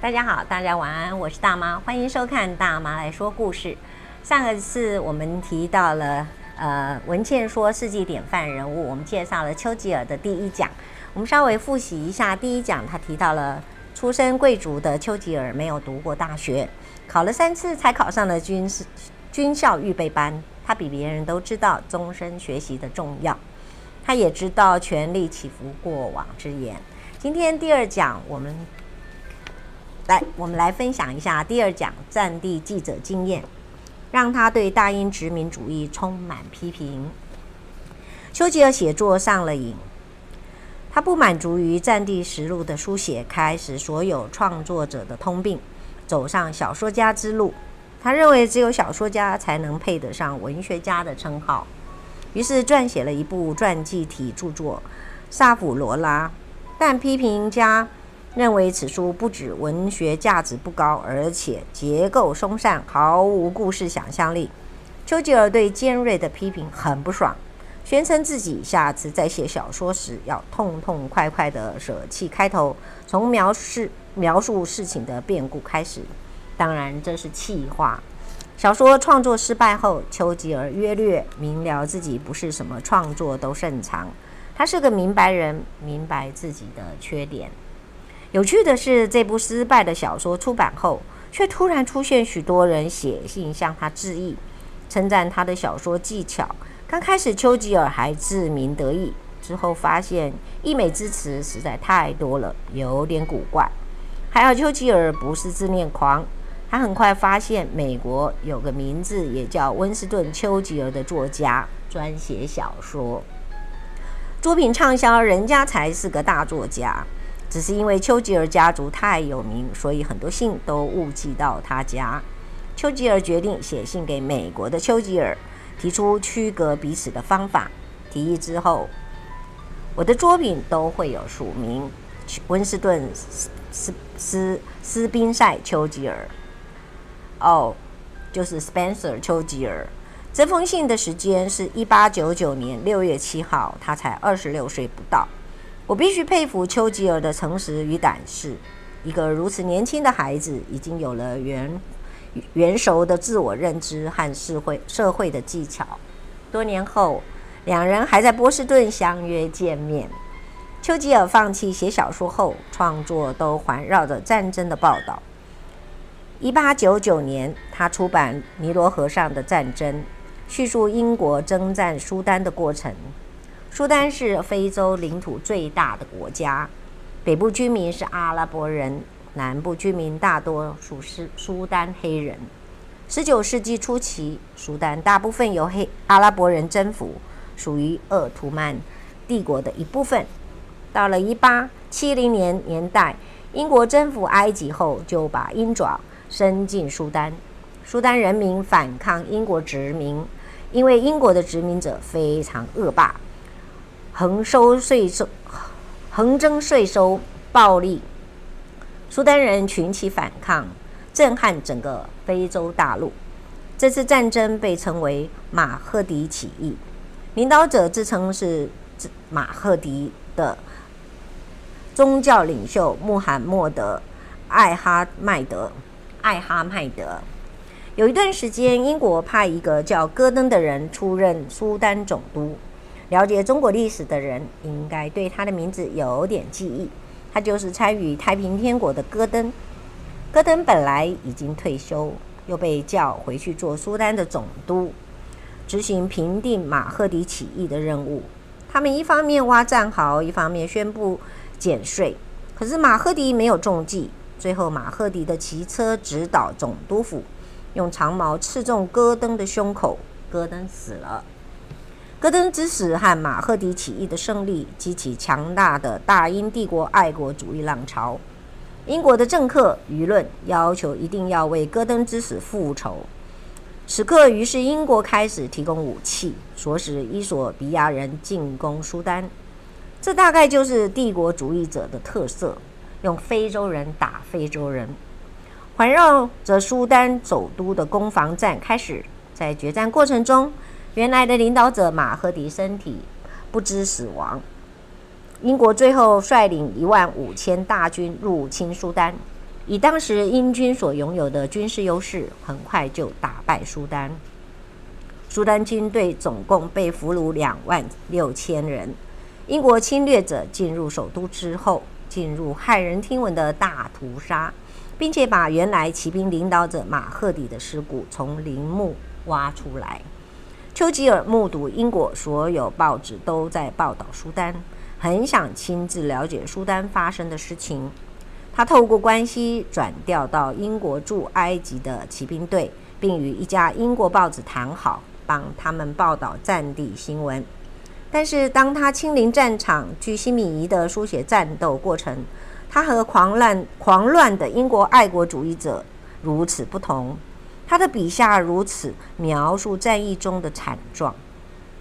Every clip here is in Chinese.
大家好，大家晚安，我是大妈，欢迎收看大妈来说故事。上个次我们提到了呃文倩说世纪典范人物，我们介绍了丘吉尔的第一讲。我们稍微复习一下第一讲，他提到了出身贵族的丘吉尔没有读过大学，考了三次才考上了军事军校预备班。他比别人都知道终身学习的重要，他也知道权力起伏过往之言。今天第二讲我们。来，我们来分享一下第二讲战地记者经验，让他对大英殖民主义充满批评。丘吉尔写作上了瘾，他不满足于战地实录的书写，开始所有创作者的通病，走上小说家之路。他认为只有小说家才能配得上文学家的称号，于是撰写了一部传记体著作《萨普罗拉》，但批评家。认为此书不止文学价值不高，而且结构松散，毫无故事想象力。丘吉尔对尖锐的批评很不爽，宣称自己下次再写小说时要痛痛快快地舍弃开头，从描述描述事情的变故开始。当然，这是气话。小说创作失败后，丘吉尔约略明了自己不是什么创作都擅长，他是个明白人，明白自己的缺点。有趣的是，这部失败的小说出版后，却突然出现许多人写信向他致意，称赞他的小说技巧。刚开始，丘吉尔还自鸣得意，之后发现溢美之词实在太多了，有点古怪。还好丘吉尔不是自恋狂，他很快发现美国有个名字也叫温斯顿·丘吉尔的作家，专写小说，作品畅销，人家才是个大作家。只是因为丘吉尔家族太有名，所以很多信都误寄到他家。丘吉尔决定写信给美国的丘吉尔，提出区隔彼此的方法。提议之后，我的作品都会有署名：温斯顿斯斯斯宾塞丘吉尔。哦，就是 Spencer 丘吉尔。这封信的时间是一八九九年六月七号，他才二十六岁不到。我必须佩服丘吉尔的诚实与胆识。一个如此年轻的孩子，已经有了圆圆熟的自我认知和社会社会的技巧。多年后，两人还在波士顿相约见面。丘吉尔放弃写小说后，创作都环绕着战争的报道。一八九九年，他出版《尼罗河上的战争》，叙述英国征战苏丹的过程。苏丹是非洲领土最大的国家，北部居民是阿拉伯人，南部居民大多数是苏丹黑人。十九世纪初期，苏丹大部分由黑阿拉伯人征服，属于鄂图曼帝国的一部分。到了一八七零年年代，英国征服埃及后，就把鹰爪伸进苏丹。苏丹人民反抗英国殖民，因为英国的殖民者非常恶霸。横收税收，横征税收，暴力。苏丹人群起反抗，震撼整个非洲大陆。这次战争被称为马赫迪起义，领导者自称是马赫迪的宗教领袖穆罕默德·艾哈迈德。艾哈迈德有一段时间，英国派一个叫戈登的人出任苏丹总督。了解中国历史的人应该对他的名字有点记忆，他就是参与太平天国的戈登。戈登本来已经退休，又被叫回去做苏丹的总督，执行平定马赫迪起义的任务。他们一方面挖战壕，一方面宣布减税。可是马赫迪没有中计，最后马赫迪的骑车直捣总督府，用长矛刺中戈登的胸口，戈登死了。戈登之死和马赫迪起义的胜利激起强大的大英帝国爱国主义浪潮。英国的政客、舆论要求一定要为戈登之死复仇。此刻，于是英国开始提供武器，唆使伊索比亚人进攻苏丹。这大概就是帝国主义者的特色：用非洲人打非洲人。环绕着苏丹首都的攻防战开始，在决战过程中。原来的领导者马赫迪身体不知死亡。英国最后率领一万五千大军入侵苏丹，以当时英军所拥有的军事优势，很快就打败苏丹。苏丹军队总共被俘虏两万六千人。英国侵略者进入首都之后，进入骇人听闻的大屠杀，并且把原来骑兵领导者马赫迪的尸骨从陵墓挖出来。丘吉尔目睹英国所有报纸都在报道苏丹，很想亲自了解苏丹发生的事情。他透过关系转调到英国驻埃及的骑兵队，并与一家英国报纸谈好。帮他们报道战地新闻，但是当他亲临战场，巨细靡遗地书写战斗过程，他和狂乱狂乱的英国爱国主义者如此不同。他的笔下如此描述战役中的惨状。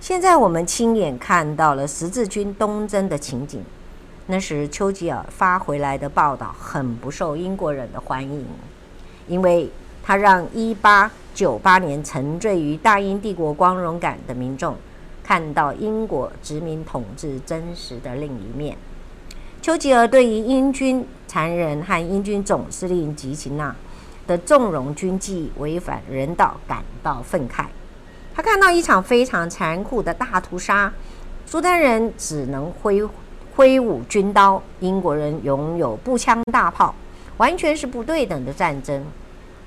现在我们亲眼看到了十字军东征的情景。那时丘吉尔发回来的报道很不受英国人的欢迎，因为他让一八。九八年，沉醉于大英帝国光荣感的民众，看到英国殖民统治真实的另一面。丘吉尔对于英军残忍和英军总司令吉琴纳的纵容军纪、违反人道感到愤慨。他看到一场非常残酷的大屠杀，苏丹人只能挥挥舞军刀，英国人拥有步枪大炮，完全是不对等的战争。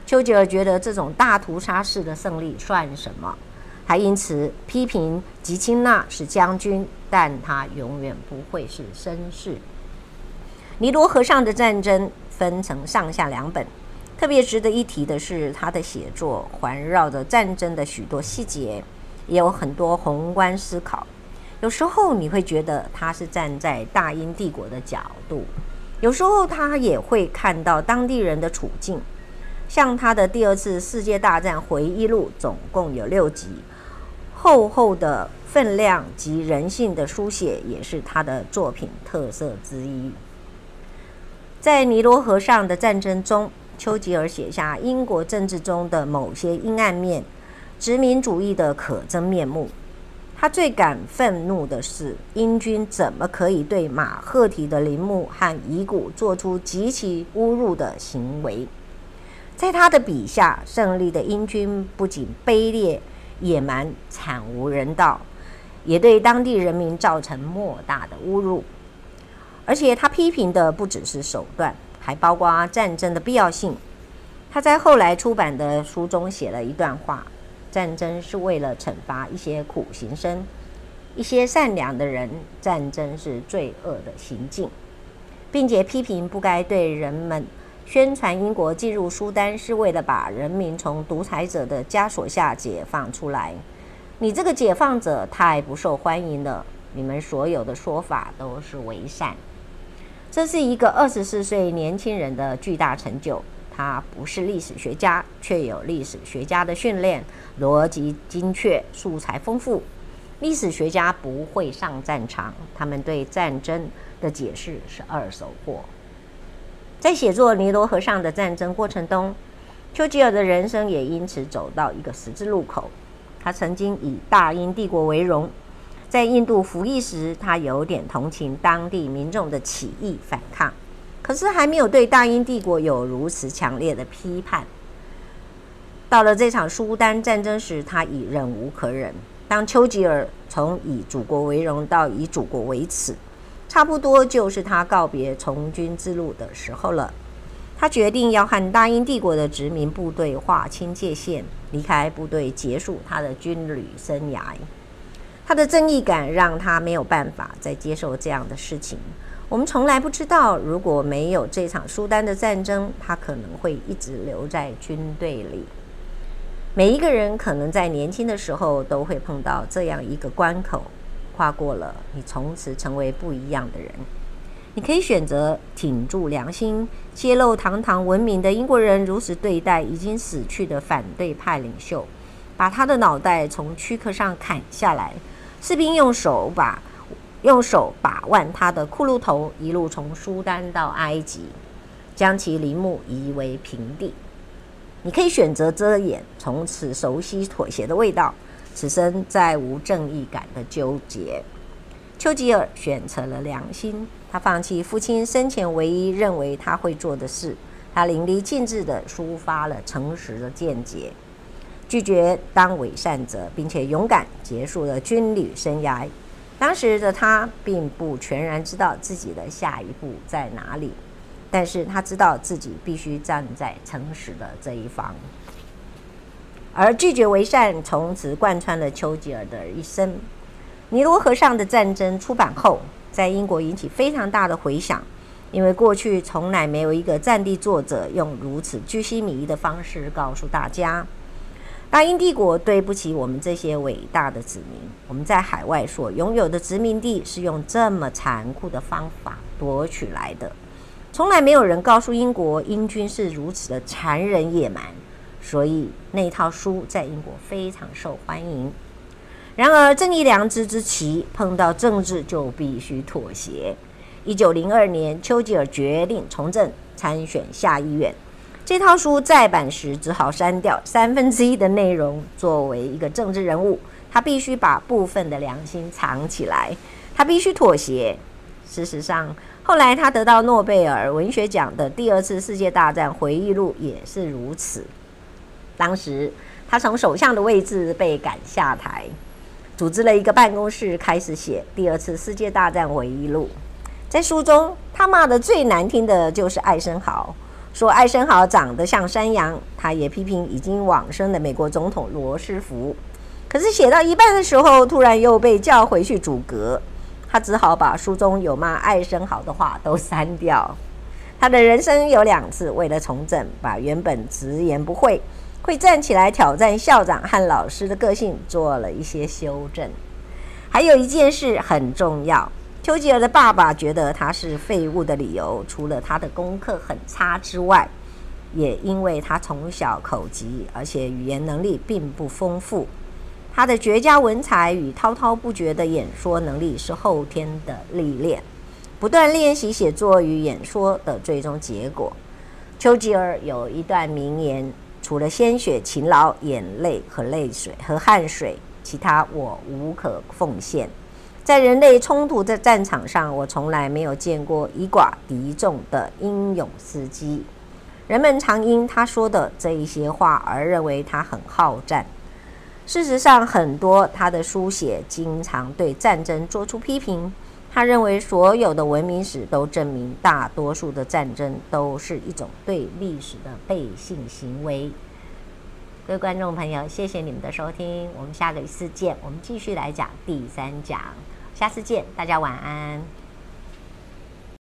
丘吉尔觉得这种大屠杀式的胜利算什么？他因此批评吉钦纳是将军，但他永远不会是绅士。尼罗河上的战争分成上下两本，特别值得一提的是，他的写作环绕着战争的许多细节，也有很多宏观思考。有时候你会觉得他是站在大英帝国的角度，有时候他也会看到当地人的处境。像他的第二次世界大战回忆录，总共有六集，厚厚的分量及人性的书写，也是他的作品特色之一。在尼罗河上的战争中，丘吉尔写下英国政治中的某些阴暗面，殖民主义的可憎面目。他最感愤怒的是，英军怎么可以对马赫提的陵墓和遗骨做出极其侮辱的行为？在他的笔下，胜利的英军不仅卑劣、野蛮、惨无人道，也对当地人民造成莫大的侮辱。而且，他批评的不只是手段，还包括战争的必要性。他在后来出版的书中写了一段话：“战争是为了惩罚一些苦行僧，一些善良的人。战争是罪恶的行径，并且批评不该对人们。”宣传英国进入苏丹是为了把人民从独裁者的枷锁下解放出来。你这个解放者太不受欢迎了，你们所有的说法都是伪善。这是一个二十四岁年轻人的巨大成就。他不是历史学家，却有历史学家的训练，逻辑精确，素材丰富。历史学家不会上战场，他们对战争的解释是二手货。在写作尼罗河上的战争过程中，丘吉尔的人生也因此走到一个十字路口。他曾经以大英帝国为荣，在印度服役时，他有点同情当地民众的起义反抗，可是还没有对大英帝国有如此强烈的批判。到了这场苏丹战争时，他已忍无可忍。当丘吉尔从以祖国为荣到以祖国为耻。差不多就是他告别从军之路的时候了。他决定要和大英帝国的殖民部队划清界限，离开部队，结束他的军旅生涯。他的正义感让他没有办法再接受这样的事情。我们从来不知道，如果没有这场苏丹的战争，他可能会一直留在军队里。每一个人可能在年轻的时候都会碰到这样一个关口。跨过了，你从此成为不一样的人。你可以选择挺住良心，揭露堂堂文明的英国人如此对待已经死去的反对派领袖，把他的脑袋从躯壳上砍下来，士兵用手把用手把玩他的骷髅头，一路从苏丹到埃及，将其陵墓夷为平地。你可以选择遮掩，从此熟悉妥协的味道。此生再无正义感的纠结。丘吉尔选择了良心，他放弃父亲生前唯一认为他会做的事，他淋漓尽致地抒发了诚实的见解，拒绝当伪善者，并且勇敢结束了军旅生涯。当时的他并不全然知道自己的下一步在哪里，但是他知道自己必须站在诚实的这一方。而拒绝为善从此贯穿了丘吉尔的一生。尼罗河上的战争出版后，在英国引起非常大的回响，因为过去从来没有一个战地作者用如此巨细靡遗的方式告诉大家：大英帝国对不起我们这些伟大的子民，我们在海外所拥有的殖民地是用这么残酷的方法夺取来的。从来没有人告诉英国，英军是如此的残忍野蛮。所以那套书在英国非常受欢迎。然而，正义良知之旗碰到政治就必须妥协。一九零二年，丘吉尔决定从政参选下议院。这套书再版时只好删掉三分之一的内容。作为一个政治人物，他必须把部分的良心藏起来，他必须妥协。事实上，后来他得到诺贝尔文学奖的《第二次世界大战回忆录》也是如此。当时，他从首相的位置被赶下台，组织了一个办公室，开始写《第二次世界大战回忆录》。在书中，他骂的最难听的就是艾森豪，说艾森豪长得像山羊。他也批评已经往生的美国总统罗斯福。可是写到一半的时候，突然又被叫回去组阁，他只好把书中有骂艾森豪的话都删掉。他的人生有两次为了从政，把原本直言不讳。会站起来挑战校长和老师的个性做了一些修正。还有一件事很重要，丘吉尔的爸爸觉得他是废物的理由，除了他的功课很差之外，也因为他从小口疾，而且语言能力并不丰富。他的绝佳文采与滔滔不绝的演说能力是后天的历练，不断练习写作与演说的最终结果。丘吉尔有一段名言。除了鲜血、勤劳、眼泪和泪水和汗水，其他我无可奉献。在人类冲突的战场上，我从来没有见过以寡敌众的英勇事迹。人们常因他说的这一些话而认为他很好战。事实上，很多他的书写经常对战争做出批评。他认为所有的文明史都证明，大多数的战争都是一种对历史的背信行为。各位观众朋友，谢谢你们的收听，我们下个一次见，我们继续来讲第三讲，下次见，大家晚安。